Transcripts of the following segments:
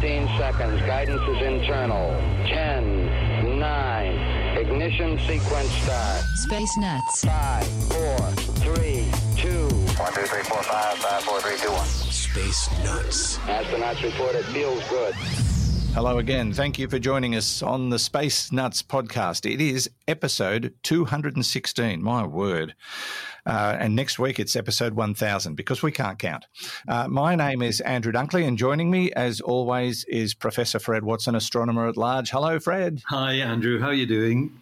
15 seconds. Guidance is internal. 10, 9, ignition sequence start. Space Nuts. 5, 4, 3, 2. 1, 2, 3, 4, 5, 5, 4, 3, 2, 1. Space Nuts. Astronauts report it feels good. Hello again. Thank you for joining us on the Space Nuts podcast. It is episode 216. My word. Uh, and next week it's episode 1000 because we can't count. Uh, my name is Andrew Dunkley, and joining me, as always, is Professor Fred Watson, astronomer at large. Hello, Fred. Hi, Andrew. How are you doing?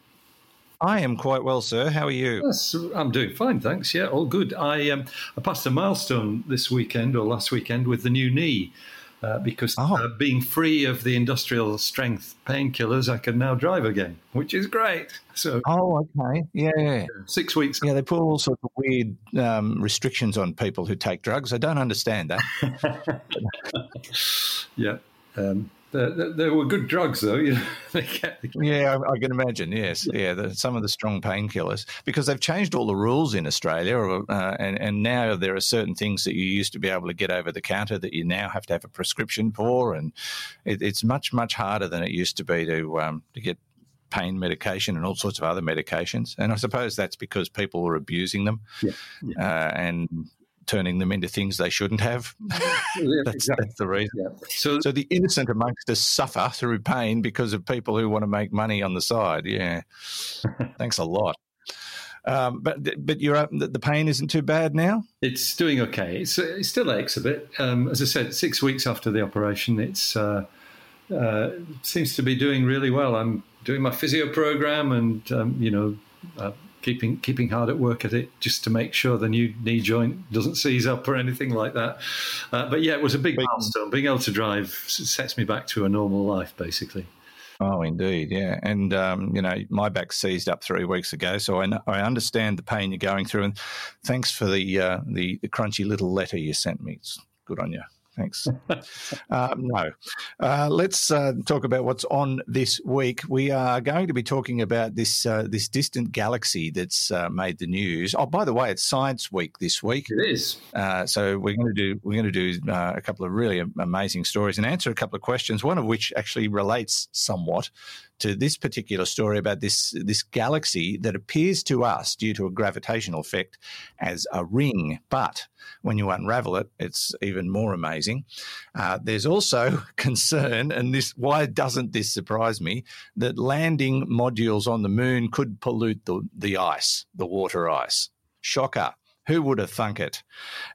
I am quite well, sir. How are you? Yes, I'm doing fine, thanks. Yeah, all good. I um, I passed a milestone this weekend or last weekend with the new knee. Uh, because Oh. uh, being free of the industrial strength painkillers, I can now drive again, which is great. So Oh, okay. Yeah. six weeks. Yeah, they put all sorts of weird um, restrictions on people who take drugs. I don't understand that. Yeah, um, there, there, were good drugs though. You know, they kept, Yeah, I, I can imagine. Yes, yeah, the, some of the strong painkillers because they've changed all the rules in Australia, uh, and and now there are certain things that you used to be able to get over the counter that you now have to have a prescription for, and it, it's much much harder than it used to be to um, to get pain medication and all sorts of other medications. And I suppose that's because people were abusing them Yeah, Uh, and turning them into things they shouldn't have. that's, exactly. that's the reason. Yeah. So, So the innocent amongst us suffer through pain because of people who want to make money on the side. Yeah, thanks a lot. Um, but but you're the pain isn't too bad now. It's doing okay. It's, it still aches a bit. Um, as I said, six weeks after the operation, it's uh, uh, seems to be doing really well. I'm doing my physio program and um, you know uh, keeping keeping hard at work at it just to make sure the new knee joint doesn't seize up or anything like that. Uh, but yeah, it was a big milestone. Being able to drive sets me back to a normal life, basically. Oh, indeed, yeah. And um, you know, my back seized up three weeks ago, so I, know, I understand the pain you're going through. And thanks for the, uh, the the crunchy little letter you sent me. It's good on you. Thanks. um, no, uh, let's uh, talk about what's on this week. We are going to be talking about this uh, this distant galaxy that's uh, made the news. Oh, by the way, it's Science Week this week. It is. Uh, so we're going to do we're going to do uh, a couple of really amazing stories and answer a couple of questions. One of which actually relates somewhat to this particular story about this this galaxy that appears to us due to a gravitational effect as a ring, but when you unravel it, it's even more amazing. Uh, there's also concern, and this why doesn't this surprise me that landing modules on the moon could pollute the the ice, the water ice. Shocker. Who would have thunk it?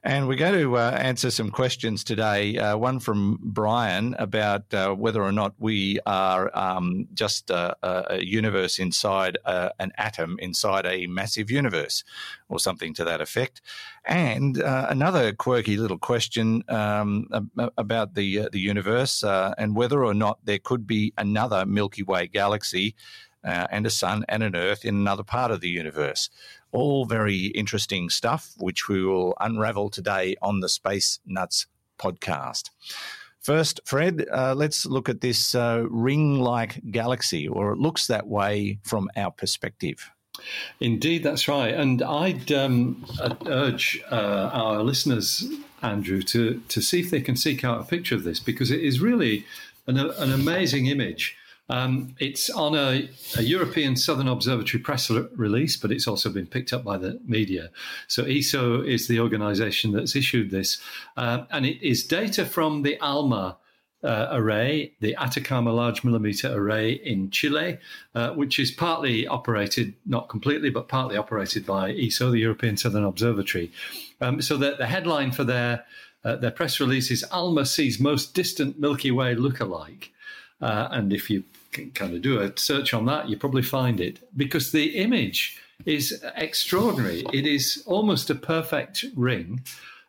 And we're going to uh, answer some questions today. Uh, one from Brian about uh, whether or not we are um, just a, a a universe inside uh, an atom inside a massive universe, or something to that effect. And uh, another quirky little question um, about the uh, the universe and whether or not there could be another Milky Way galaxy uh, and a sun and an Earth in another part of the universe. All very interesting stuff, which we will unravel today on the Space Nuts podcast. First, Fred, uh, let's look at this uh, ring like galaxy, or it looks that way from our perspective. Indeed, that's right. And I'd um, I'd urge uh, our listeners, Andrew, to, to see if they can seek out a picture of this because it is really an, an amazing image. Um, it's on a, a European Southern Observatory press re- release, but it's also been picked up by the media. So ESO is the organization that's issued this. Uh, and it is data from the ALMA uh, array, the Atacama Large Millimeter Array in Chile, uh, which is partly operated, not completely, but partly operated by ESO, the European Southern Observatory. Um, so the, the headline for their uh, their press release is ALMA sees most distant Milky Way lookalike. Uh, and if you can kind of do a search on that, you probably find it because the image is extraordinary. It is almost a perfect ring.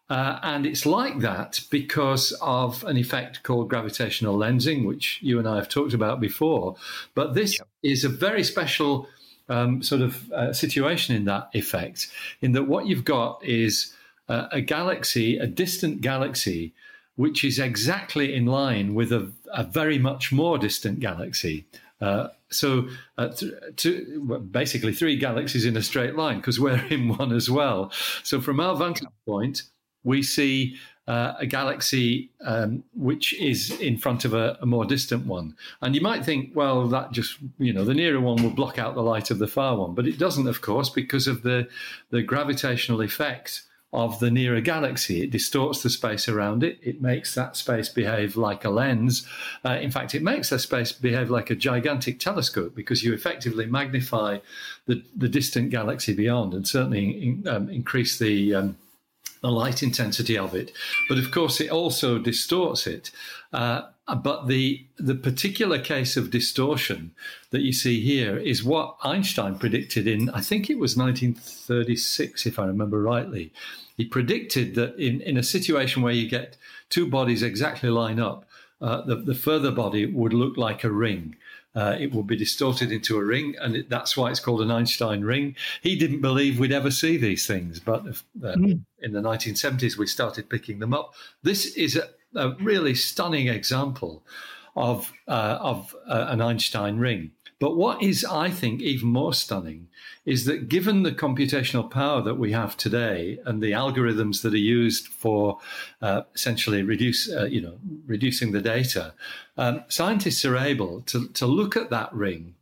Uh, and it's like that because of an effect called gravitational lensing, which you and I have talked about before. But this is a very special um, sort of uh, situation in that effect, in that what you've got is uh, a galaxy, a distant galaxy, which is exactly in line with a, a very much more distant galaxy. Uh, so, uh, th- two, well, basically, three galaxies in a straight line because we're in one as well. So, from our vantage point, we see uh, a galaxy um, which is in front of a, a, more distant one. And you might think, well, that just, you know, the nearer one will block out the light of the far one. But it doesn't, of course, because of the, the gravitational effect of the nearer galaxy. It distorts the space around it. It makes that space behave like a lens. Uh, in fact, it makes that space behave like a gigantic telescope because you effectively magnify the, the distant galaxy beyond and certainly in, um, increase the um, the light intensity of it. But of course, it also distorts it. Uh, but the the particular case of distortion that you see here is what Einstein predicted in I think it was 1936, if I remember rightly. He predicted that in, in a situation where you get two bodies exactly line up, uh, the, the further body would look like a ring. Uh, it would be distorted into a ring, and it, that's why it's called an Einstein ring. He didn't believe we'd ever see these things, but uh, mm. in the 1970s, we started picking them up. This is a, a really stunning example of uh, of uh, an Einstein ring. But what is, I think, even more stunning is that given the computational power that we have today and the algorithms that are used for uh, essentially reduce, uh, you know, reducing the data, um, scientists are able to, to look at that ring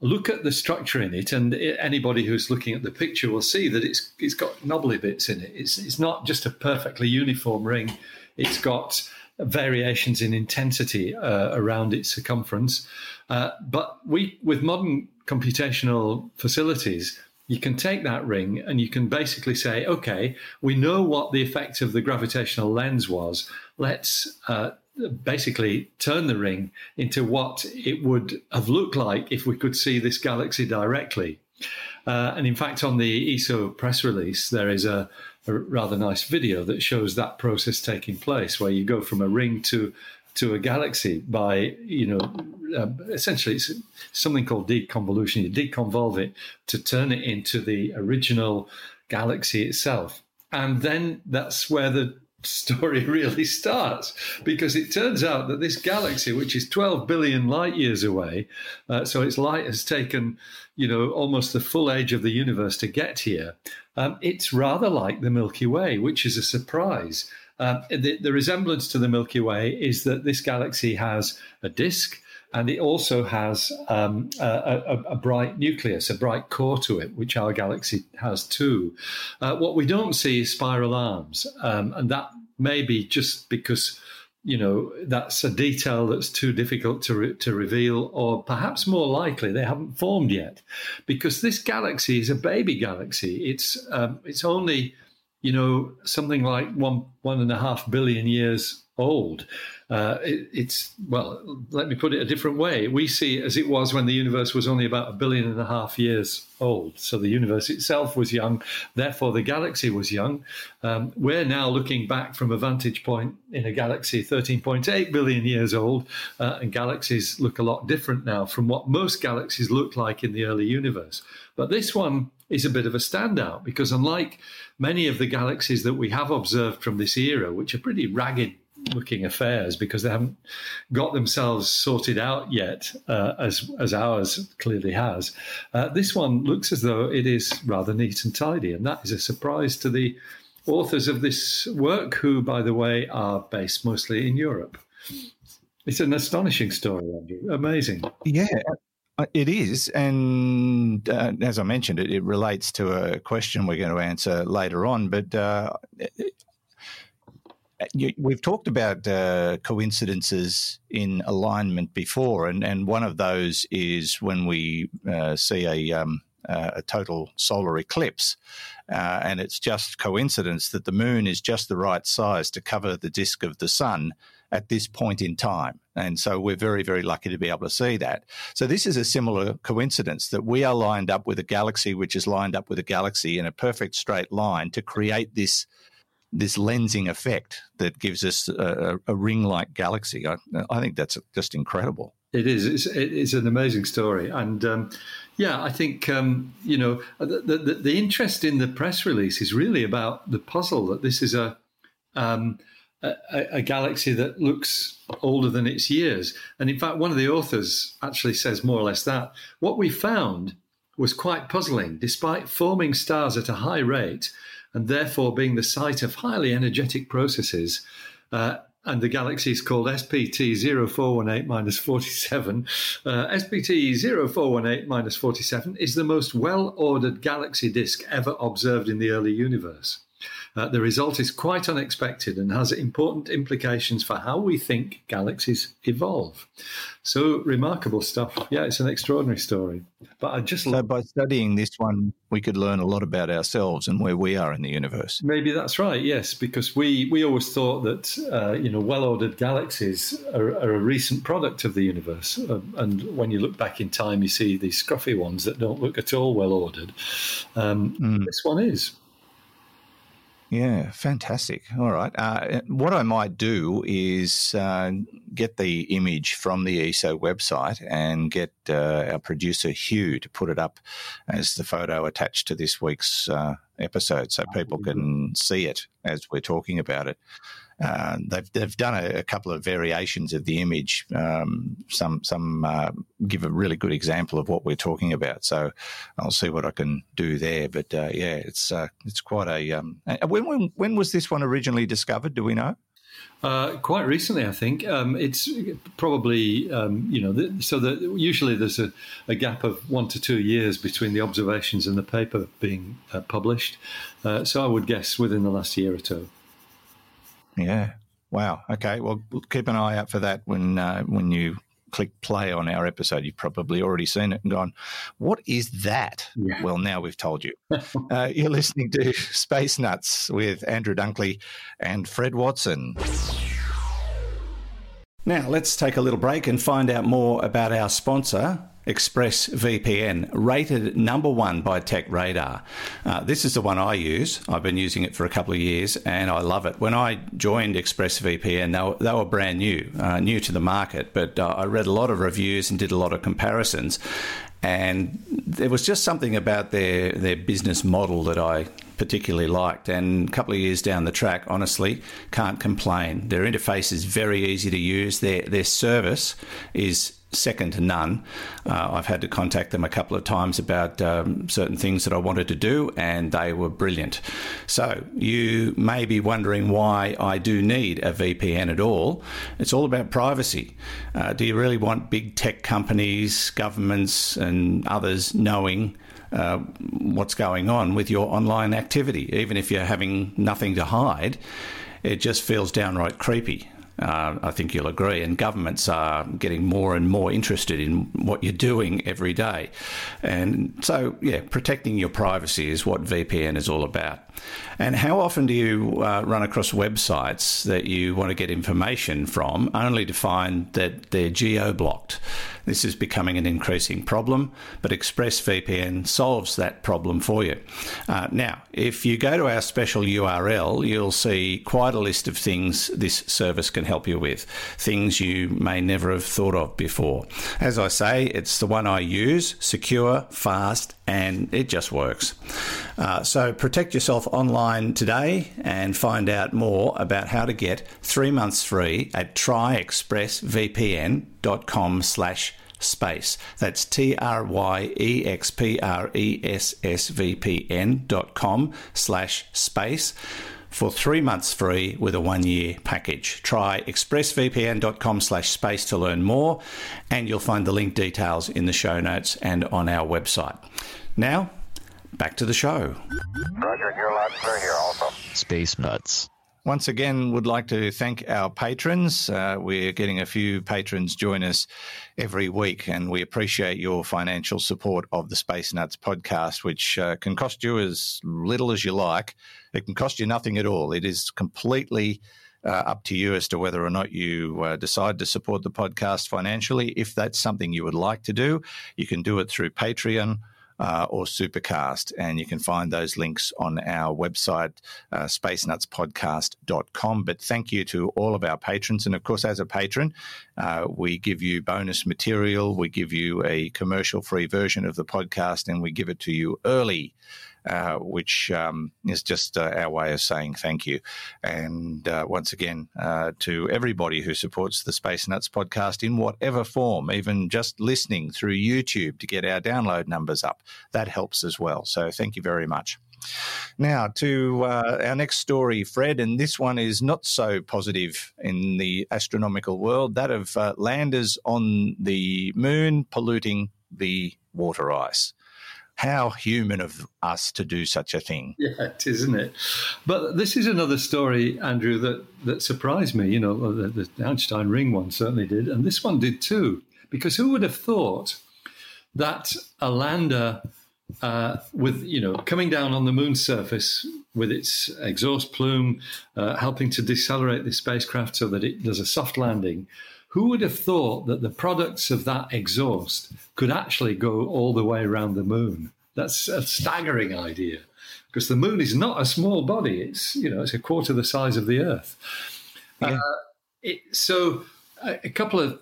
look at the structure in it, and anybody who's looking at the picture will see that it's it's got knobbly bits in it. It's it's not just a perfectly uniform ring. It's got variations in intensity uh, around its circumference. Uh, but we, with modern computational facilities, you can take that ring and you can basically say, okay, we know what the effect of the gravitational lens was. Let's uh, basically turn the ring into what it would have looked like if we could see this galaxy directly. Uh, and in fact, on the ESO press release, there is a, a, rather nice video that shows that process taking place, where you go from a ring to to a galaxy by, you know, uh, essentially it's something called deconvolution. You deconvolve it to turn it into the original galaxy itself. And then that's where the story really starts because it turns out that this galaxy, which is 12 billion light years away, uh, so its light has taken, you know, almost the full age of the universe to get here. Um, it's rather like the Milky Way, which is a surprise. Um, the, the, resemblance to the Milky Way is that this galaxy has a disk and it also has um, a, a, a, bright nucleus, a bright core to it, which our galaxy has too. Uh, what we don't see is spiral arms, um, and that may be just because you know that's a detail that's too difficult to re- to reveal, or perhaps more likely they haven't formed yet, because this galaxy is a baby galaxy. It's um, it's only you know, something like one one and a half billion years old. Uh, it, it's well, let me put it a different way. We see it as it was when the universe was only about a billion and a half years old. So the universe itself was young, therefore the galaxy was young. Um, we're now looking back from a vantage point in a galaxy 13.8 billion years old, uh, and galaxies look a lot different now from what most galaxies looked like in the early universe. But this one is a bit of a standout because unlike many of the galaxies that we have observed from this era, which are pretty ragged looking affairs because they haven't got themselves sorted out yet, uh, as as ours clearly has. Uh, this one looks as though it is rather neat and tidy, and that is a surprise to the authors of this work, who, by the way, are based mostly in Europe. It's an astonishing story, Andrew. Amazing. Yeah, uh, it is, and uh, as I mentioned, it, it, relates to a question we're going to answer later on. But uh, you, we've talked about uh, coincidences in alignment before, and, and one of those is when we uh, see a, um, a total solar eclipse. Uh, and it's just coincidence that the moon is just the right size to cover the disk of the sun at this point in time. And so we're very, very lucky to be able to see that. So this is a similar coincidence that we are lined up with a galaxy which is lined up with a galaxy in a perfect straight line to create this this lensing effect that gives us a, a ring-like galaxy. I, I, think that's just incredible. It is. It's, it's an amazing story, and um, yeah, I think um, you know the, the, the interest in the press release is really about the puzzle that this is a um, a, a, galaxy that looks older than its years. And in fact, one of the authors actually says more or less that. What we found was quite puzzling. Despite forming stars at a high rate, and therefore being the site of highly energetic processes. Uh, and the galaxy is called SPT 0418 47. Uh, SPT 0418 47 is the most well ordered galaxy disk ever observed in the early universe. Uh, the result is quite unexpected and has important implications for how we think galaxies evolve. So remarkable stuff. Yeah, it's an extraordinary story. But I just so by studying this one, we could learn a lot about ourselves and where we are in the universe. Maybe that's right. Yes, because we we always thought that uh, you know well-ordered galaxies are, are, a recent product of the universe, uh, and when you look back in time, you see these scruffy ones that don't look at all well-ordered. Um, mm. This one is. Yeah, fantastic. All right. Uh, what I might do is uh, get the image from the ESO website and get uh, our producer Hugh to put it up as the photo attached to this week's uh, episode so people can see it as we're talking about it. Uh, they've they've done a, a, couple of variations of the image. Um, some some uh, give a really good example of what we're talking about. So I'll see what I can do there. But uh, yeah, it's uh, it's quite a. Um, when, when when was this one originally discovered? Do we know? Uh, quite recently, I think um, it's probably um, you know the, so that usually there's a, a, gap of one to two years between the observations and the paper being uh, published. Uh, so I would guess within the last year or two. Yeah. Wow. Okay. Well, keep an eye out for that when uh, when you click play on our episode. You've probably already seen it and gone, "What is that?" Yeah. Well, now we've told you. uh, you're listening to Space Nuts with Andrew Dunkley and Fred Watson. Now, let's take a little break and find out more about our sponsor, ExpressVPN, rated number one by TechRadar. Uh, this is the one I use. I've been using it for a couple of years and I love it. When I joined ExpressVPN, they were, they were brand new, uh, new to the market, but uh, I read a lot of reviews and did a lot of comparisons. And there was just something about their, their business model that I particularly liked. And a couple of years down the track, honestly, can't complain. Their interface is very easy to use. Their their service is second to none. Uh, I've had to contact them a couple of times about um, certain things that I wanted to do, and they were brilliant. So, you may be wondering why I do need a VPN at all. It's all about privacy. Uh, do you really want big tech companies, governments, and others knowing? Uh, what's going on with your online activity, even if you're having nothing to hide, it just feels downright creepy. Uh, I think you'll agree. And governments are getting more and more interested in what you're doing every day. And so, yeah, protecting your privacy is what VPN is all about. And how often do you uh, run across websites that you want to get information from only to find that they're geo blocked? This is becoming an increasing problem, but ExpressVPN solves that problem for you. Uh, now, if you go to our special URL, you'll see quite a list of things this service can help you with, things you may never have thought of before. As I say, it's the one I use, secure, fast, and it just works. Uh, so protect yourself online today and find out more about how to get three months free at tryexpressvpn.com slash space. That's T-R-Y-E-X-P-R-E-S-S-V-P-N dot com slash space for three months free with a one-year package. Try expressvpn.com slash space to learn more, and you'll find the link details in the show notes and on our website. Now, back to the show. Roger, you're allowed to here also. Space Nuts. Once again, would like to thank our patrons. Uh, we're getting a few patrons join us every week, and we appreciate your financial support of the Space Nuts podcast, which uh, can cost you as little as you like. It can cost you nothing at all. It is completely uh, up to you as to whether or not you uh, decide to support the podcast financially. If that's something you would like to do, you can do it through Patreon uh, or Supercast. And you can find those links on our website, uh, spacenutspodcast.com. But thank you to all of our patrons. And of course, as a patron, uh, we give you bonus material, we give you a commercial free version of the podcast, and we give it to you early. Uh, which um, is just uh, our way of saying thank you. And uh, once again, uh, to everybody who supports the Space Nuts podcast in whatever form, even just listening through YouTube to get our download numbers up, that helps as well. So thank you very much. Now, to uh, our next story, Fred, and this one is not so positive in the astronomical world that of uh, landers on the moon polluting the water ice. How human of us to do such a thing. Yeah, it is, isn't it? But this is another story, Andrew, that, that surprised me. You know, the, the Einstein ring one certainly did, and this one did too. Because who would have thought that a lander uh, with you know coming down on the moon's surface with its exhaust plume, uh, helping to decelerate the spacecraft so that it does a soft landing. Who would have thought that the products of that exhaust could actually go all the way around the moon? That's a staggering idea, because the moon is not a small body. It's you know it's a quarter the size of the Earth. Yeah. Uh, it, so a, a couple of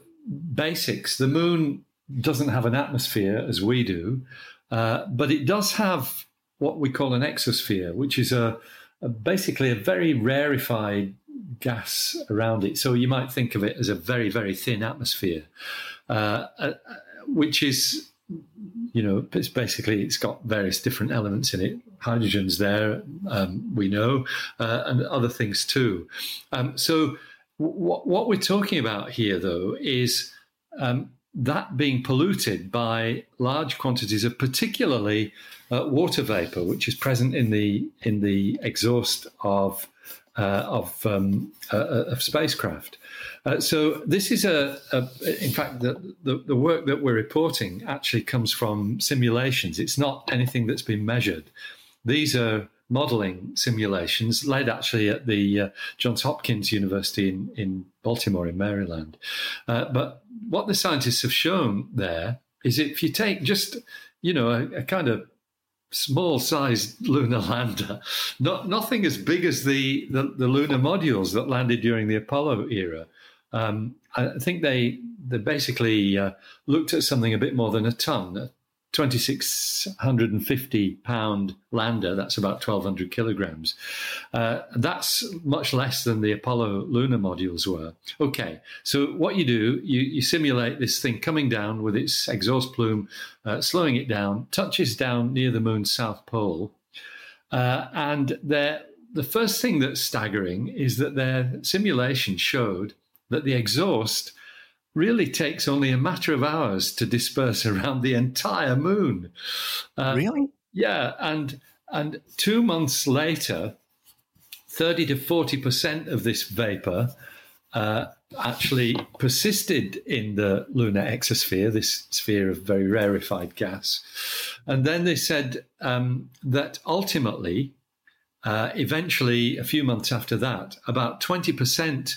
basics. The moon doesn't have an atmosphere as we do. Uh, but it does have what we call an exosphere, which is a, a, basically a very rarefied gas around it. So you might think of it as a very, very thin atmosphere, uh, uh, which is, you know, it's basically it's got various different elements in it. Hydrogen's there, um, we know, uh, and other things too. Um, so w- what we're talking about here, though, is um, that being polluted by large quantities of particularly uh, water vapor, which is present in the in the exhaust of uh, of, um, uh, of spacecraft. Uh, so this is a, a in fact, the, the, the work that we're reporting actually comes from simulations. It's not anything that's been measured. These are modeling simulations led actually at the uh, Johns Hopkins University in, in Baltimore, in Maryland. Uh, but what the scientists have shown there is if you take just, you know, a, a kind of small sized lunar lander, not, nothing as big as the, the, the, lunar modules that landed during the Apollo era. Um, I think they they basically uh, looked at something a bit more than a ton, 2,650 pound lander, that's about 1,200 kilograms. Uh, that's much less than the Apollo lunar modules were. Okay, so what you do, you, you simulate this thing coming down with its exhaust plume, uh, slowing it down, touches down near the moon's south pole. Uh, and the first thing that's staggering is that their simulation showed that the exhaust really takes only a matter of hours to disperse around the entire moon. Uh, really? Yeah, and and two months later, thirty to forty percent of this vapor uh, actually persisted in the lunar exosphere, this sphere of very rarefied gas. And then they said um, that ultimately, uh, eventually, a few months after that, about 20%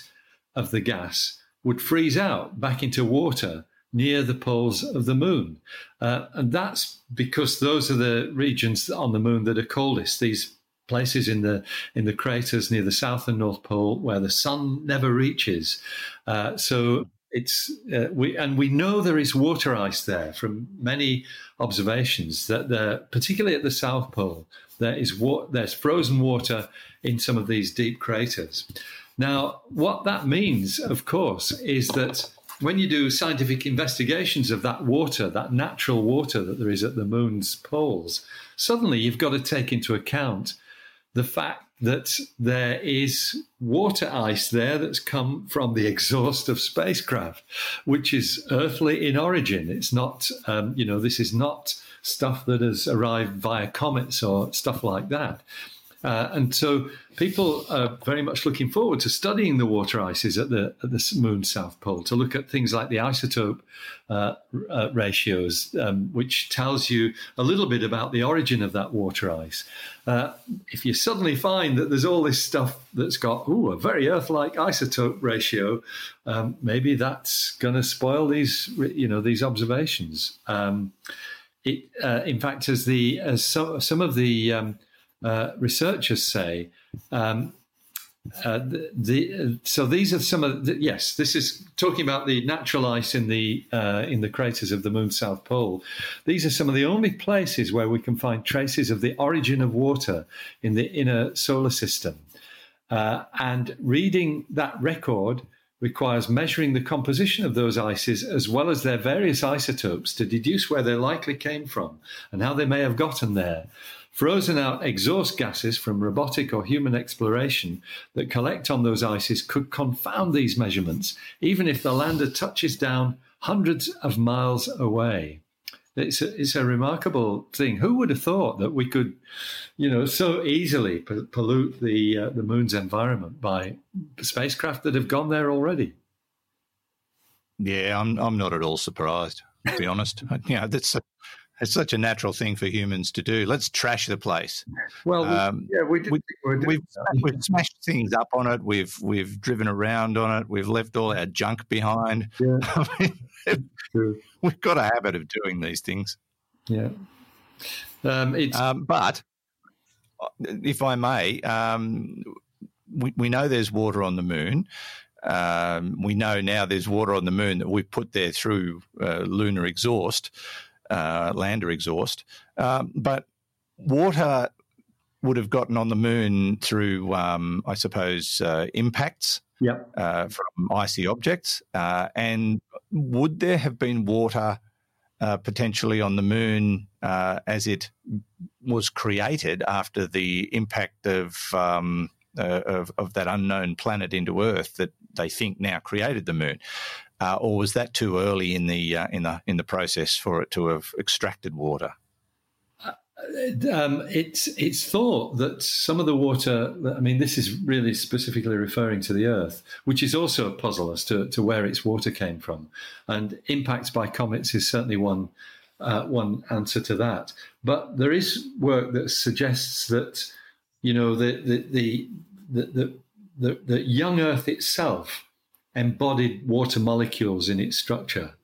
of the gas would freeze out back into water near the poles of the moon. Uh, and that's because those are the regions on the moon that are coldest. These places in the in the craters near the south and north pole where the sun never reaches. Uh, so it's uh, we and we know there is water ice there from many observations that there, particularly at the south pole, there is wa- there's frozen water in some of these deep craters. Now, what that means, of course, is that when you do scientific investigations of that water, that natural water that there is at the moon's poles, suddenly you've got to take into account the fact that there is water ice there that's come from the exhaust of spacecraft, which is earthly in origin. It's not, um, you know, this is not stuff that has arrived via comets or stuff like that. Uh, and so people are very much looking forward to studying the water ices at the, at the moon's south pole to look at things like the isotope uh, uh, ratios, um, which tells you a little bit about the origin of that water ice. Uh, if you suddenly find that there's all this stuff that's got ooh, a very Earth-like isotope ratio, um, maybe that's going to spoil these, you know, these observations. Um, it, uh, in fact, as the as so, some of the um, uh, researchers say. Um, uh, the, the, so these are some of the, yes this is talking about the natural ice in the uh, in the craters of the moon's south pole these are some of the only places where we can find traces of the origin of water in the inner solar system uh, and reading that record requires measuring the composition of those ices as well as their various isotopes to deduce where they likely came from and how they may have gotten there Frozen out exhaust gases from robotic or human exploration that collect on those ices could confound these measurements, even if the lander touches down hundreds of miles away. It's a, it's a remarkable thing. Who would have thought that we could, you know, so easily pollute the uh, the moon's environment by spacecraft that have gone there already? Yeah, I'm I'm not at all surprised. To be honest, you know, that's it's such a natural thing for humans to do. Let's trash the place. Well, um, yeah, we we, have we've, we've smashed things up on it. We've we've driven around on it. We've left all our junk behind. Yeah. I mean, we've got a habit of doing these things. Yeah. Um, um, but if I may, um, we, we know there's water on the moon. Um, we know now there's water on the moon that we've put there through uh, lunar exhaust uh, lander exhaust. Um, but water would have gotten on the moon through, um, I suppose, uh, impacts yep. uh, from icy objects. Uh, and would there have been water uh, potentially on the moon uh, as it was created after the impact of, um, of, of that unknown planet into Earth that they think now created the moon? Uh, or was that too early in the uh, in the in the process for it to have extracted water? Uh, um, it's it's thought that some of the water. I mean, this is really specifically referring to the Earth, which is also a puzzle as to, to where its water came from, and impacts by comets is certainly one uh, one answer to that. But there is work that suggests that you know the the the the, the, the, the young Earth itself embodied water molecules in its structure.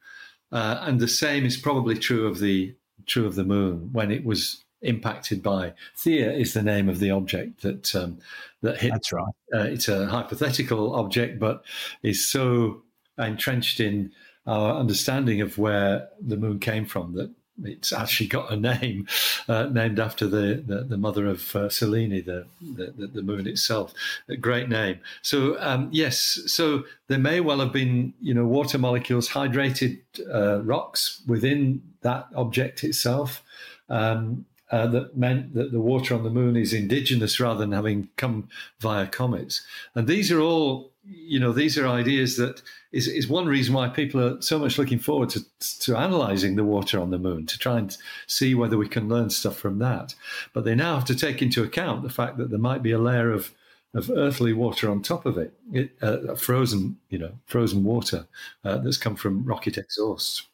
Uh, and the same is probably true of the true of the moon when it was impacted by Theia is the name of the object that um, that hit. That's right. Uh, it's a hypothetical object, but is so entrenched in our understanding of where the moon came from that it's actually got a name uh, named after the, the, the, mother of uh, Selene, the, the, the moon itself. A great name. So um, yes, so there may well have been you know water molecules, hydrated uh, rocks within that object itself. Um, uh, that meant that the water on the moon is indigenous rather than having come via comets. And these are all you know, these are ideas that is, is one reason why people are so much looking forward to, to analyzing the water on the moon to try and see whether we can learn stuff from that. But they now have to take into account the fact that there might be a layer of of earthly water on top of it, it uh, frozen, you know, frozen water uh, that's come from rocket exhausts.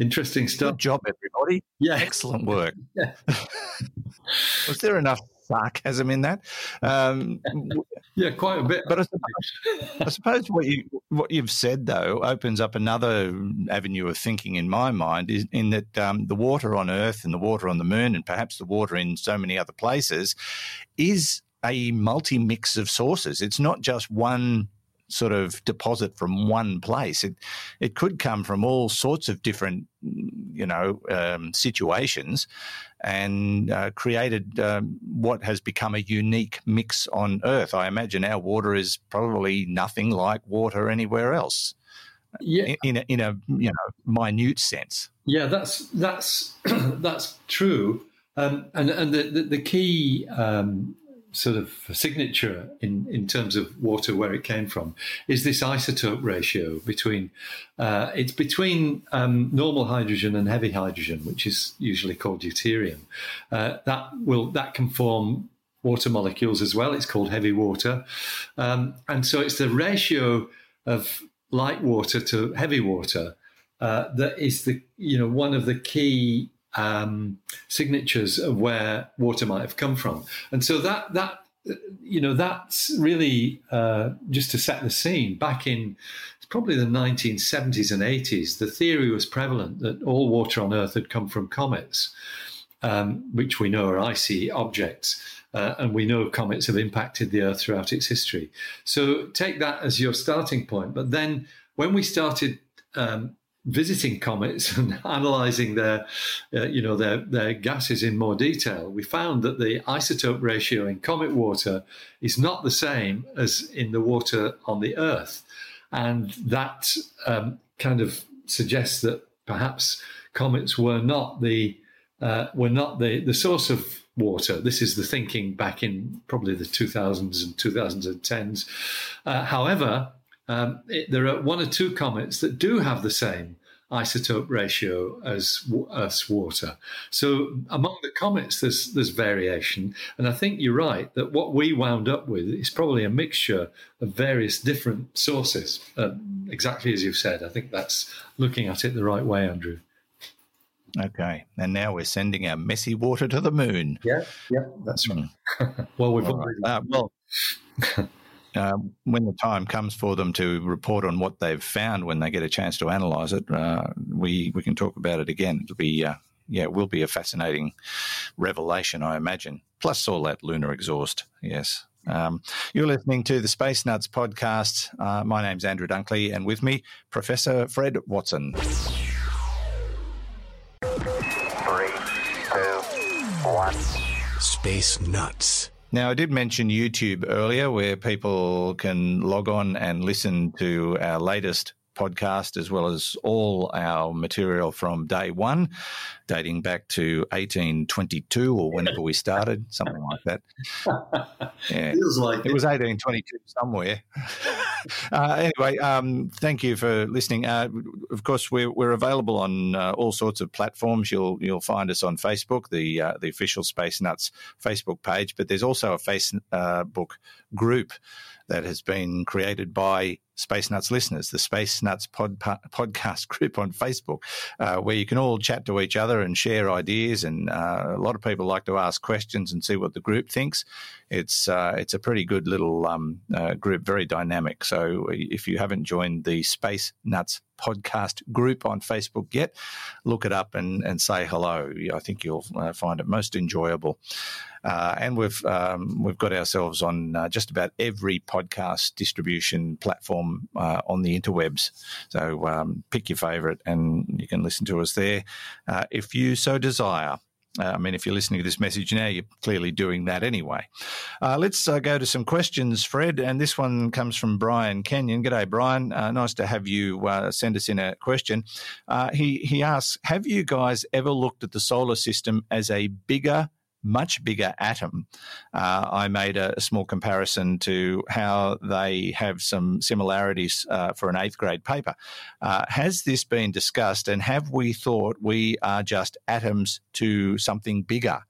Interesting stuff. Good job, everybody. Yeah, excellent work. Yeah. Was there enough sarcasm in that. Um, yeah, quite a bit. But I suppose, I suppose, what you what you've said though opens up another avenue of thinking in my mind, is in that um, the water on Earth and the water on the Moon, and perhaps the water in so many other places, is a multi mix of sources. It's not just one sort of deposit from one place. It it could come from all sorts of different, you know, um, situations, and uh, created um, what has become a unique mix on Earth. I imagine our water is probably nothing like water anywhere else. Yeah, in, in a, in a you know minute sense. Yeah, that's that's that's true. Um, and and the, the, the key um, sort of signature in, in terms of water where it came from is this isotope ratio between uh, it's between um, normal hydrogen and heavy hydrogen, which is usually called deuterium. Uh, that will that can form water molecules as well. It's called heavy water, um, and so it's the ratio of light water to heavy water uh, that is the you know one of the key um, signatures of where water might have come from. And so that that you know that's really uh, just to set the scene. Back in probably the 1970s and 80s, the theory was prevalent that all water on Earth had come from comets, um, which we know are icy objects. Uh, and we know comets have impacted the Earth throughout its history. So take that as your starting point. But then when we started um, visiting comets and analyzing their, uh, you know, their, their gases in more detail, we found that the isotope ratio in comet water is not the same as in the water on the Earth. And that um, kind of suggests that perhaps comets were not the uh, were not the, the source of water. This is the thinking back in probably the 2000s and 2010s. Uh, however, um, it, there are one or two comets that do have the same isotope ratio as Earth's water. So among the comets, there's there's variation, and I think you're right that what we wound up with is probably a mixture of various different sources. Uh, exactly as you've said, I think that's looking at it the right way, Andrew. Okay, and now we're sending our messy water to the moon. Yeah, yeah, that's right. well, we've already. Uh, well. Uh, when the time comes for them to report on what they've found when they get a chance to analyse it, uh, we we can talk about it again. It'll be uh, yeah, it will be a fascinating revelation, I imagine. Plus all that lunar exhaust. Yes. Um, you're listening to the Space Nuts podcast. Uh, my name's Andrew Dunkley, and with me, Professor Fred Watson. Three, two, one. Space Nuts. Now, I did mention YouTube earlier, where people can log on and listen to our latest podcast, as well as all our material from day one, dating back to 1822 or whenever we started, something like that. Yeah. Feels like it was 1822 somewhere. uh, anyway, um, thank you for listening. Uh, of course, we're, we're available on uh, all sorts of platforms. You'll you'll find us on Facebook, the uh, the official Space Nuts Facebook page, but there's also a Facebook uh, group that has been created by Space Nuts listeners, the Space Nuts pod, podcast group on Facebook, uh, where you can all chat to each other and share ideas. And uh, a lot of people like to ask questions and see what the group thinks. It's uh, it's a pretty good little um, uh, group, very dynamic. So if you haven't joined the Space Nuts podcast group on Facebook yet, look it up and, and say hello. I think you'll uh, find it most enjoyable. Uh, and we've um, we've got ourselves on uh, just about every podcast distribution platform uh, on the interwebs. So um, pick your favourite, and you can listen to us there uh, if you so desire. Uh, I mean, if you're listening to this message now, you're clearly doing that anyway. Uh, let's uh, go to some questions, Fred. And this one comes from Brian Kenyon. G'day, Brian. Nice to have you send us in a question. He, he asks Have you guys ever looked at the solar system as a bigger much bigger atom, uh, I made a, a, small comparison to how they have some similarities uh, for an eighth grade paper. Uh, has this been discussed, and have we thought we are just atoms to something bigger?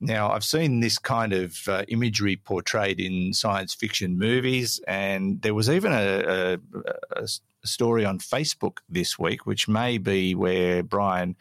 Now, I've seen this kind of uh, imagery portrayed in science fiction movies, and there was even a, a, a story on Facebook this week, which may be where Brian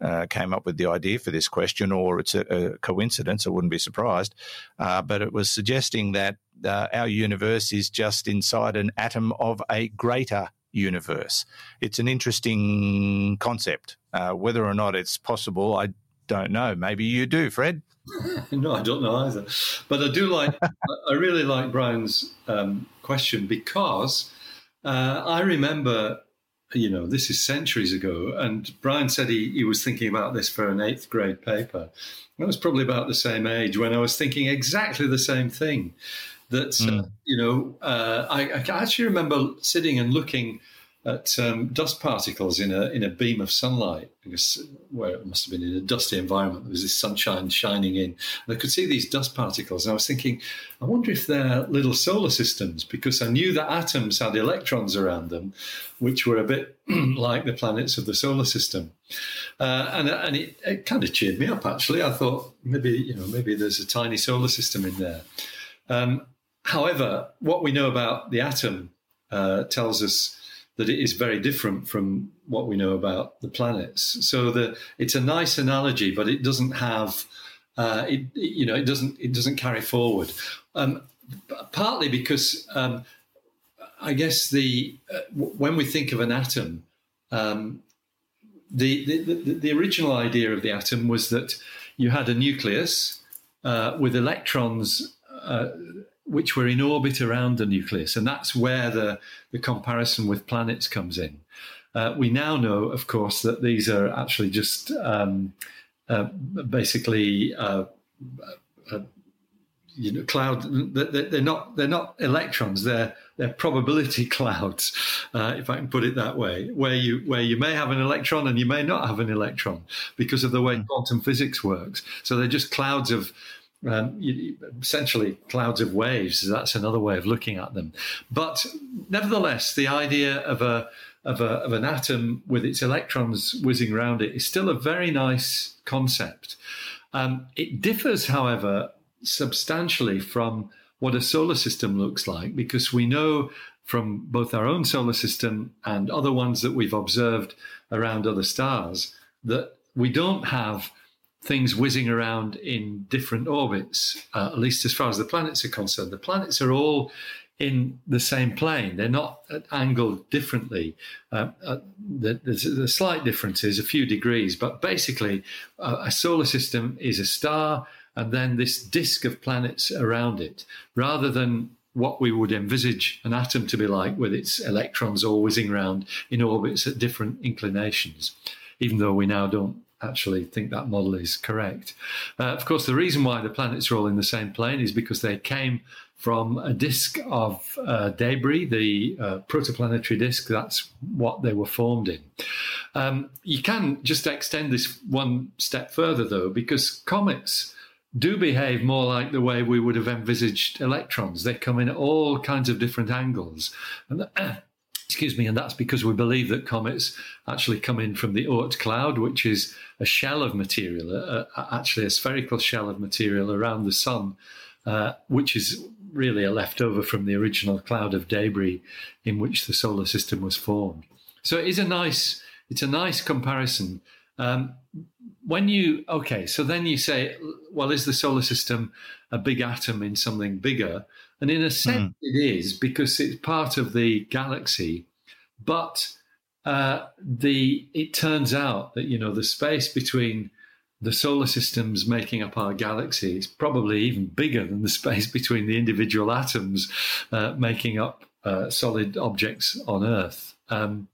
uh, came up with the idea for this question, or it's a, a coincidence. I wouldn't be surprised. Uh, but it was suggesting that uh, our universe is just inside an atom of a greater universe. It's an interesting concept. Uh, whether or not it's possible, I don't know. Maybe you do, Fred. no, I don't know either. But I do like, I really like Brian's um, question because uh, I remember, you know, this is centuries ago, and Brian said he, he was thinking about this for an eighth grade paper. I was probably about the same age when I was thinking exactly the same thing. That, mm. uh, you know, uh, I, I actually remember sitting and looking at um, dust particles in a in a beam of sunlight because where it must have been in a dusty environment there was this sunshine shining in and I could see these dust particles and I was thinking I wonder if they're little solar systems because I knew that atoms had electrons around them which were a bit like the planets of the solar system. Uh, and and it, it, kind of cheered me up actually. I thought maybe you know maybe there's a tiny solar system in there. Um, however what we know about the atom uh, tells us that it is very different from what we know about the planets. So the, it's a nice analogy, but it doesn't have, uh, it, you know, it doesn't it doesn't carry forward. Um, partly because um, I guess the uh, when we think of an atom, um, the, the, the original idea of the atom was that you had a nucleus uh, with electrons uh, which were in orbit around the nucleus. And that's where the, the comparison with planets comes in. Uh, we now know, of course, that these are actually just um, uh, basically uh, uh you know cloud they're not they're not electrons they're they're probability clouds uh, if i can put it that way where you where you may have an electron and you may not have an electron because of the way mm. quantum physics works so they're just clouds of um, essentially clouds of waves that's another way of looking at them. But nevertheless the idea of a of, a, of an atom with its electrons whizzing around it is still a very nice concept. Um, it differs, however, substantially from what a solar system looks like because we know from both our own solar system and other ones that we've observed around other stars that we don't have things whizzing around in different orbits, uh, at least as far as the planets are concerned. The planets are all in the same plane. They're not angled differently. Uh, uh, there's, there's slight differences, a few degrees, but basically, uh, a solar system is a star and then this disk of planets around it, rather than what we would envisage an atom to be like with its electrons all whizzing around in orbits at different inclinations, even though we now don't actually think that model is correct. Uh, of course, the reason why the planets are all in the same plane is because they came from a disk of uh, debris, the uh, protoplanetary disk. That's what they were formed in. Um, you can just extend this one step further, though, because comets do behave more like the way we would have envisaged electrons. They come in all kinds of different angles. And excuse me, and that's because we believe that comets actually come in from the Oort cloud, which is a shell of material, uh, actually a spherical shell of material around the sun, uh, which is really a leftover from the original cloud of debris in which the solar system was formed. So it is a nice, it's a nice comparison. Um, when you okay, so then you say, well, is the solar system a big atom in something bigger? And in a sense, mm. it is because it's part of the galaxy. But uh, the it turns out that you know the space between the solar systems making up our galaxy is probably even bigger than the space between the individual atoms uh, making up uh, solid objects on Earth. Um,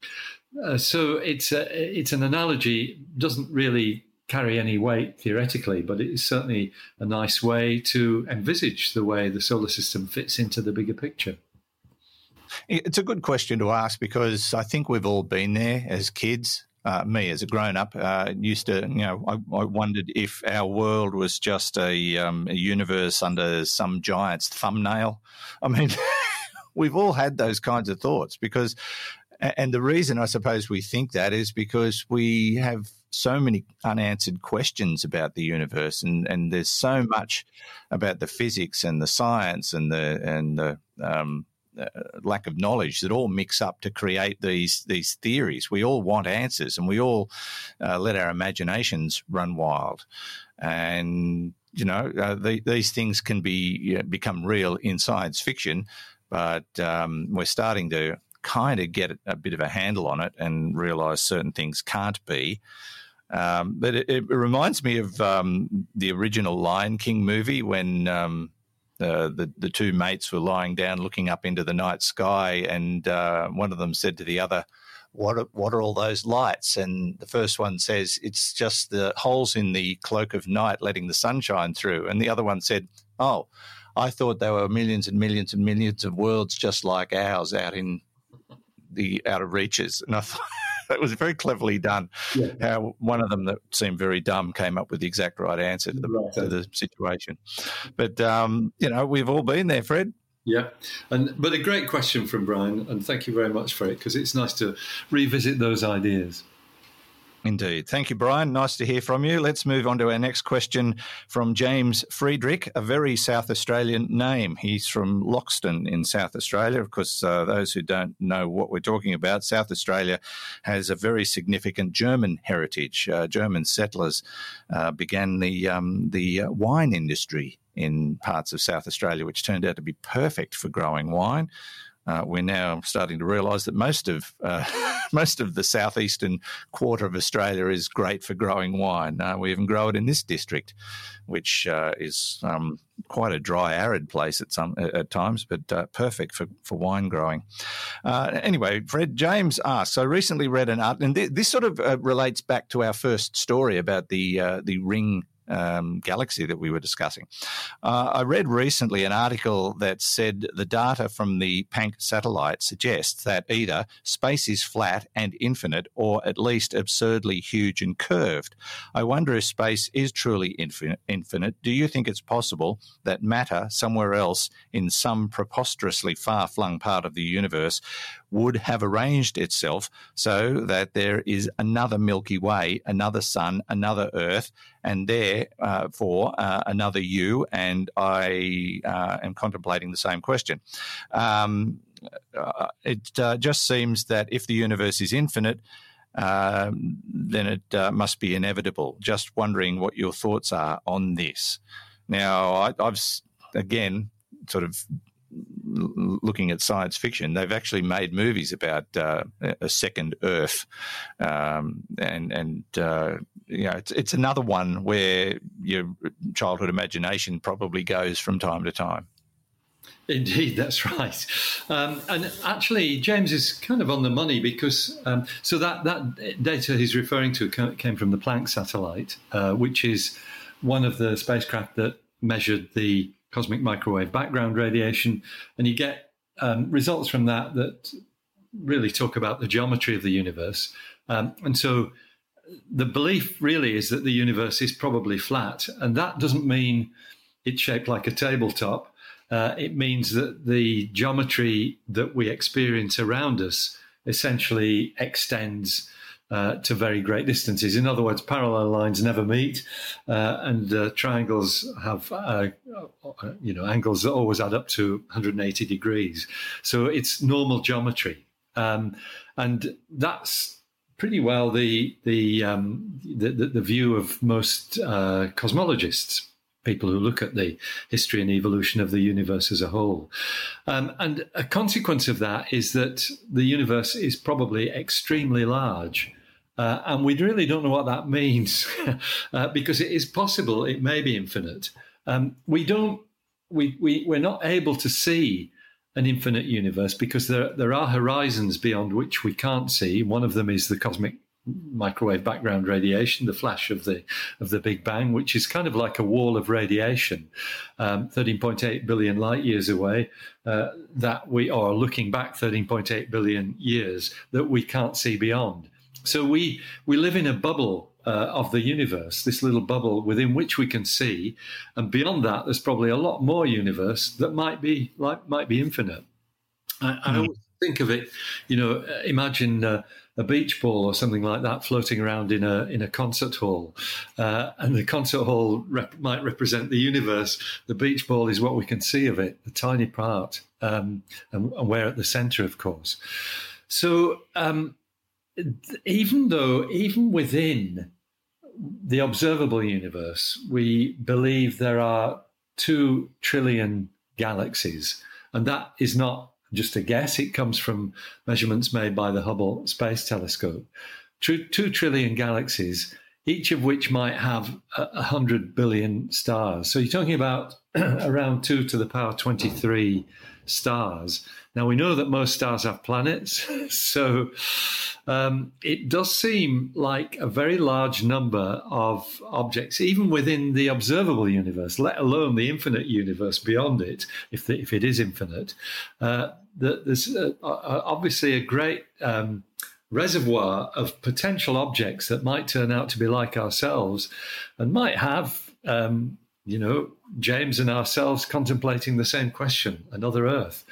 uh, so it's a, it's an analogy doesn't really carry any weight theoretically, but it's certainly a nice way to envisage the way the solar system fits into the bigger picture. It's a good question to ask because I think we've all been there as kids. Uh, me as a grown up uh, used to, you know, I, I, wondered if our world was just a, um, a universe under some giant's thumbnail. I mean, we've all had those kinds of thoughts because, and the reason I suppose we think that is because we have so many unanswered questions about the universe, and, and there's so much about the physics and the science and the and the um, uh, lack of knowledge that all mix up to create these these theories. We all want answers, and we all uh, let our imaginations run wild. And you know, uh, the, these things can be become real in science fiction, but um, we're starting to kind of get a bit of a handle on it and realize certain things can't be. Um, but it, it, reminds me of um, the original Lion King movie when um, uh, the the two mates were lying down looking up into the night sky, and uh, one of them said to the other, "What are, what are all those lights?" And the first one says, "It's just the holes in the cloak of night letting the sunshine through," and the other one said, "Oh." I thought there were millions and millions and millions of worlds just like ours out in the outer reaches. And I thought, that was very cleverly done. Yeah. How one of them that seemed very dumb came up with the exact right answer to the, right. to the situation. But um, you know, we've all been there, Fred. Yeah, and but a great question from Brian, and thank you very much for it because it's nice to revisit those ideas. Indeed. Thank you, Brian. Nice to hear from you. Let's move on to our next question from James Friedrich, a very South Australian name. He's from Loxton in South Australia. Of course, uh, those who don't know what we're talking about, South Australia has a very significant German heritage. Uh, German settlers uh, began the, um, the uh, wine industry in parts of South Australia, which turned out to be perfect for growing wine uh, we're now starting to realise that most of uh, most of the southeastern quarter of Australia is great for growing wine. Uh, we even grow it in this district, which uh, is um, quite a dry, arid place at some at times, but uh, perfect for, for wine growing. Uh, anyway, Fred James asked. So recently read an art, and th- this sort of relates back to our first story about the the ring um, galaxy that we were discussing. Uh, I read recently an article that said the data from the Planck satellite suggests that either space is flat and infinite, or at least absurdly huge and curved. I wonder if space is truly infinite. infinite. Do you think it's possible that matter somewhere else in some preposterously far flung part of the universe would have arranged itself so that there is another Milky Way, another sun, another Earth, and therefore uh, uh, another you. And I uh, am contemplating the same question. Um, uh, it uh, just seems that if the universe is infinite, um, then it uh, must be inevitable. Just wondering what your thoughts are on this. Now, I, I've again sort of looking at science fiction, they've actually made movies about uh, a second Earth, um, and and uh, you know it's it's another one where your childhood imagination probably goes from time to time. Indeed, that's right. Um, and actually, James is kind of on the money because um, so that that data he's referring to came from the Planck satellite, uh, which is one of the spacecraft that measured the cosmic microwave background radiation, and you get um, results from that that really talk about the geometry of the universe. Um, and so the belief really is that the universe is probably flat, and that doesn't mean it's shaped like a tabletop. Uh, it means that the geometry that we experience around us essentially extends uh, to very great distances. In other words, parallel lines never meet, uh, and uh, triangles have uh, uh, you know angles that always add up to 180 degrees. So it's normal geometry, um, and that's pretty well the the, um, the, the, the view of most cosmologists people who look at the history and evolution of the universe as a whole. Um, and a consequence of that is that the universe is probably extremely large. Uh, and we really don't know what that means uh, because it is possible it may be infinite. Um, we don't, we, we, we're not able to see an infinite universe because there, there are horizons beyond which we can't see. One of them is the cosmic microwave background radiation, the flash of the of the Big Bang, which is kind of like a wall of radiation, um, 13.8 billion light years away. Uh, that we are looking back 13.8 billion years that we can't see beyond. So we we live in a bubble uh, of the universe, this little bubble within which we can see, and beyond that, there's probably a lot more universe that might be like might be infinite. I, I hmm. always think of it, you know, imagine. Uh, a beach ball or something like that floating around in a in a concert hall, uh, and the concert hall rep- might represent the universe. The beach ball is what we can see of it, the tiny part, um, and, and, we're at the centre, of course. So um, even though, even within the observable universe, we believe there are two trillion galaxies. And that is not just a guess, it comes from measurements made by the Hubble Space Telescope. Two, two trillion galaxies, each of which might have a hundred billion stars. So you're talking about around two to the power 23 stars. Now we know that most stars have planets, so um, it does seem like a very large number of objects, even within the observable universe, let alone the infinite universe beyond it, if, the, if it is infinite. Uh, that there's uh, obviously a great um, reservoir of potential objects that might turn out to be like ourselves and might have, um, you know, James and ourselves contemplating the same question another Earth.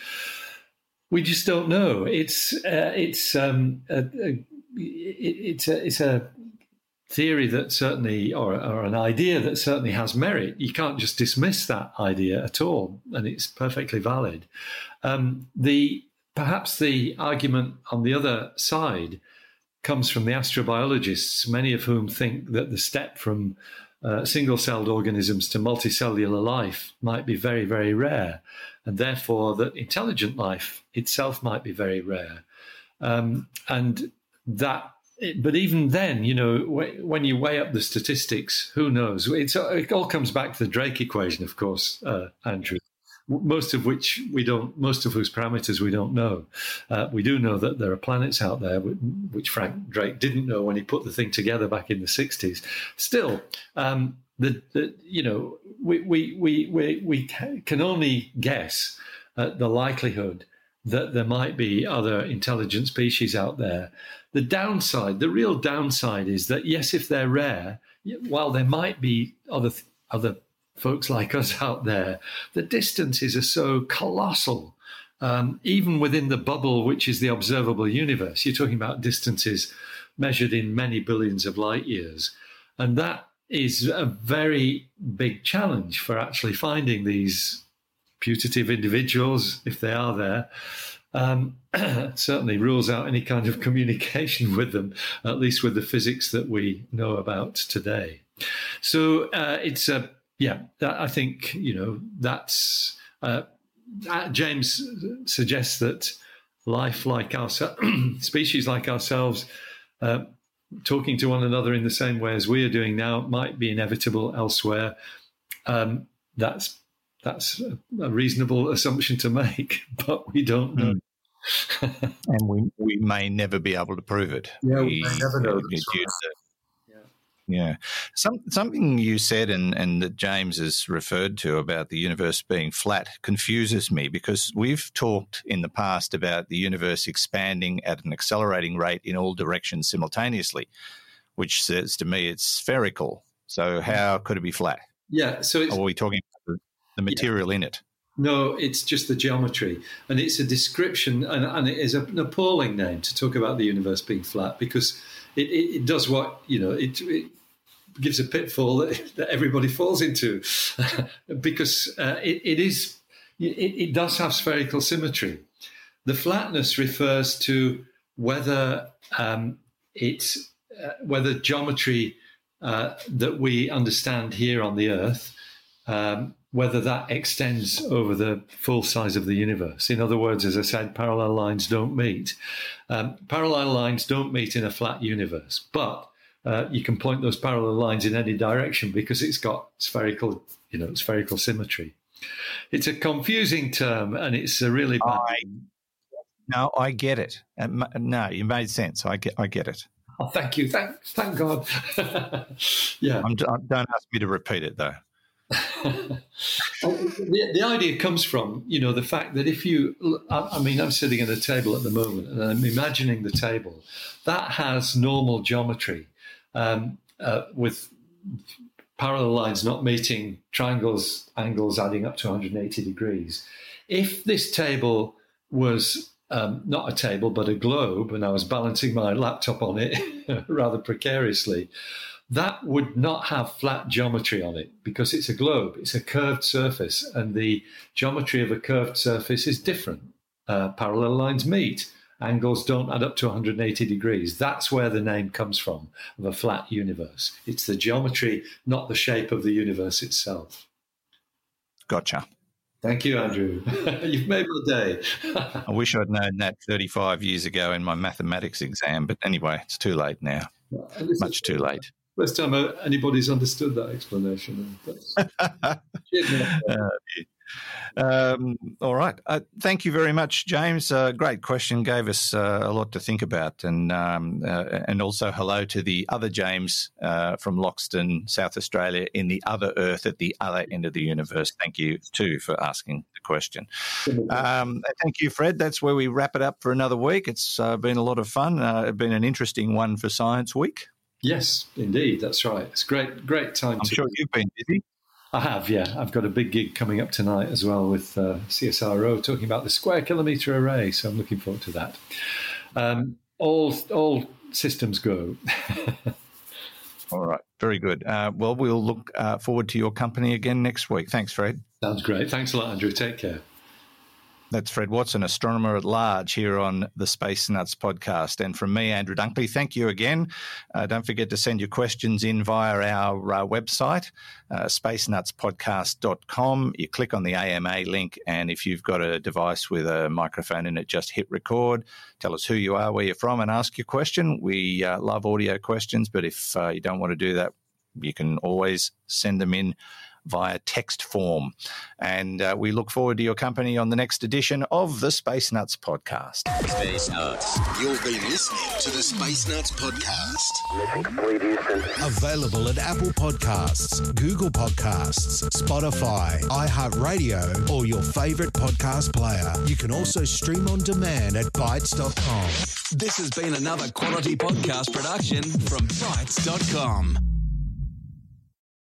We just don't know. It's uh, it's um, a, a, it's a it's a theory that certainly or, or an idea that certainly has merit. You can't just dismiss that idea at all, and it's perfectly valid. Um, the perhaps the argument on the other side comes from the astrobiologists, many of whom think that the step from uh, single celled organisms to multicellular life might be very, very rare and therefore that intelligent life itself might be very rare. Um, and that, but even then, you know, when you weigh up the statistics, who knows? It's, it all comes back to the Drake equation, of course, uh, Andrew. Most of which we don't, most of whose parameters we don't know. Uh, we do know that there are planets out there, which Frank Drake didn't know when he put the thing together back in the 60s. Still, um, the, the, you know, we, we, we, we, we can only guess at the likelihood that there might be other intelligent species out there. The downside, the real downside is that, yes, if they're rare, while there might be other, other folks like us out there, the distances are so colossal. Um, even within the bubble, which is the observable universe, you're talking about distances measured in many billions of light years. And that is a very big challenge for actually finding these putative individuals, if they are there. Um, certainly rules out any kind of communication with them, at least with the physics that we know about today. So uh, it's a yeah, that, I think you know that's uh, James suggests that life like ourselves, species like ourselves, uh, talking to one another in the same way as we are doing now might be inevitable elsewhere. Um, that's that's a, a, reasonable assumption to make, but we don't know. Mm. and we, we may never be able to prove it. Yeah, we, we never know. Yeah. Some, something you said and, and that James has referred to about the universe being flat confuses me because we've talked in the past about the universe expanding at an accelerating rate in all directions simultaneously, which says to me it's spherical. So how could it be flat? Yeah. So are we talking about the material yeah. in it? No, it's just the geometry. And it's a description, and, and it is an appalling name to talk about the universe being flat because it, it, it does what, you know, it, it gives a pitfall that, that everybody falls into because uh, it, it is it, it, does have spherical symmetry. The flatness refers to whether um, it's uh, whether geometry uh, that we understand here on the Earth, um, whether that extends over the full size of the universe. In other words, as I said, parallel lines don't meet. Um, parallel lines don't meet in a flat universe, but uh, you can point those parallel lines in any direction because it's got spherical, you know, spherical symmetry. It's a confusing term, and it's a really bad. I, no, I get it. No, you made sense. I get, I get it. Oh, thank you. Thank, thank God. yeah. I'm, don't ask me to repeat it though. the, the, idea comes from you know the fact that if you I, I mean i'm sitting at a table at the moment and i'm imagining the table that has normal geometry um, uh, with parallel lines not meeting triangles angles adding up to 180 degrees. If this table was um, not a table but a globe, and I was balancing my laptop on it rather precariously, that would not have flat geometry on it because it's a globe. It's a curved surface, and the geometry of a curved surface is different. Uh, parallel lines meet angles don't add up to 180 degrees. That's where the name comes from of a flat universe. It's the geometry, not the shape of the universe itself. Gotcha. Thank you, Andrew. You've made my day. I wish I'd known that 35 years ago in my mathematics exam, but anyway, it's too late now. Much too late. First time anybody's understood that explanation. uh, um, all right. Uh, thank you very much, James. Uh, great question. Gave us uh, a lot to think about, and um, uh, and also hello to the other James uh, from Loxton, South Australia, in the other Earth at the other end of the universe. Thank you too for asking the question. Um, thank you, Fred. That's where we wrap it up for another week. It's uh, been a lot of fun. it's been an interesting one for Science Week. Yes, indeed. That's right. It's great, great time. I'm to- sure you've been busy. I have, yeah. I've got a big gig coming up tonight as well with uh, CSIRO talking about the square kilometre array. So I'm looking forward to that. Um, all, all systems go. all right, very good. Uh, well, we'll look uh, forward to your company again next week. Thanks, Fred. Sounds great. Thanks a lot, Andrew. Take care. That's Fred Watson, astronomer at large here on the Space Nuts podcast. And from me, Andrew Dunkley, thank you again. Uh, don't forget to send your questions in via our uh, website, uh, spacenutspodcast.com. You click on the AMA link, and if you've got a device with a microphone in it, just hit record. Tell us who you are, where you're from, and ask your question. We uh, love audio questions, but if uh, you don't want to do that, you can always send them in via text form. And uh, we look forward to your company on the next edition of the Space Nuts podcast. Space Nuts. You'll be listening to the Space Nuts podcast. Mission. Available at Apple Podcasts, Google Podcasts, Spotify, iHeartRadio, or your favorite podcast player. You can also stream on demand at bitesz.com. This has been another quality podcast production from bitesz.com.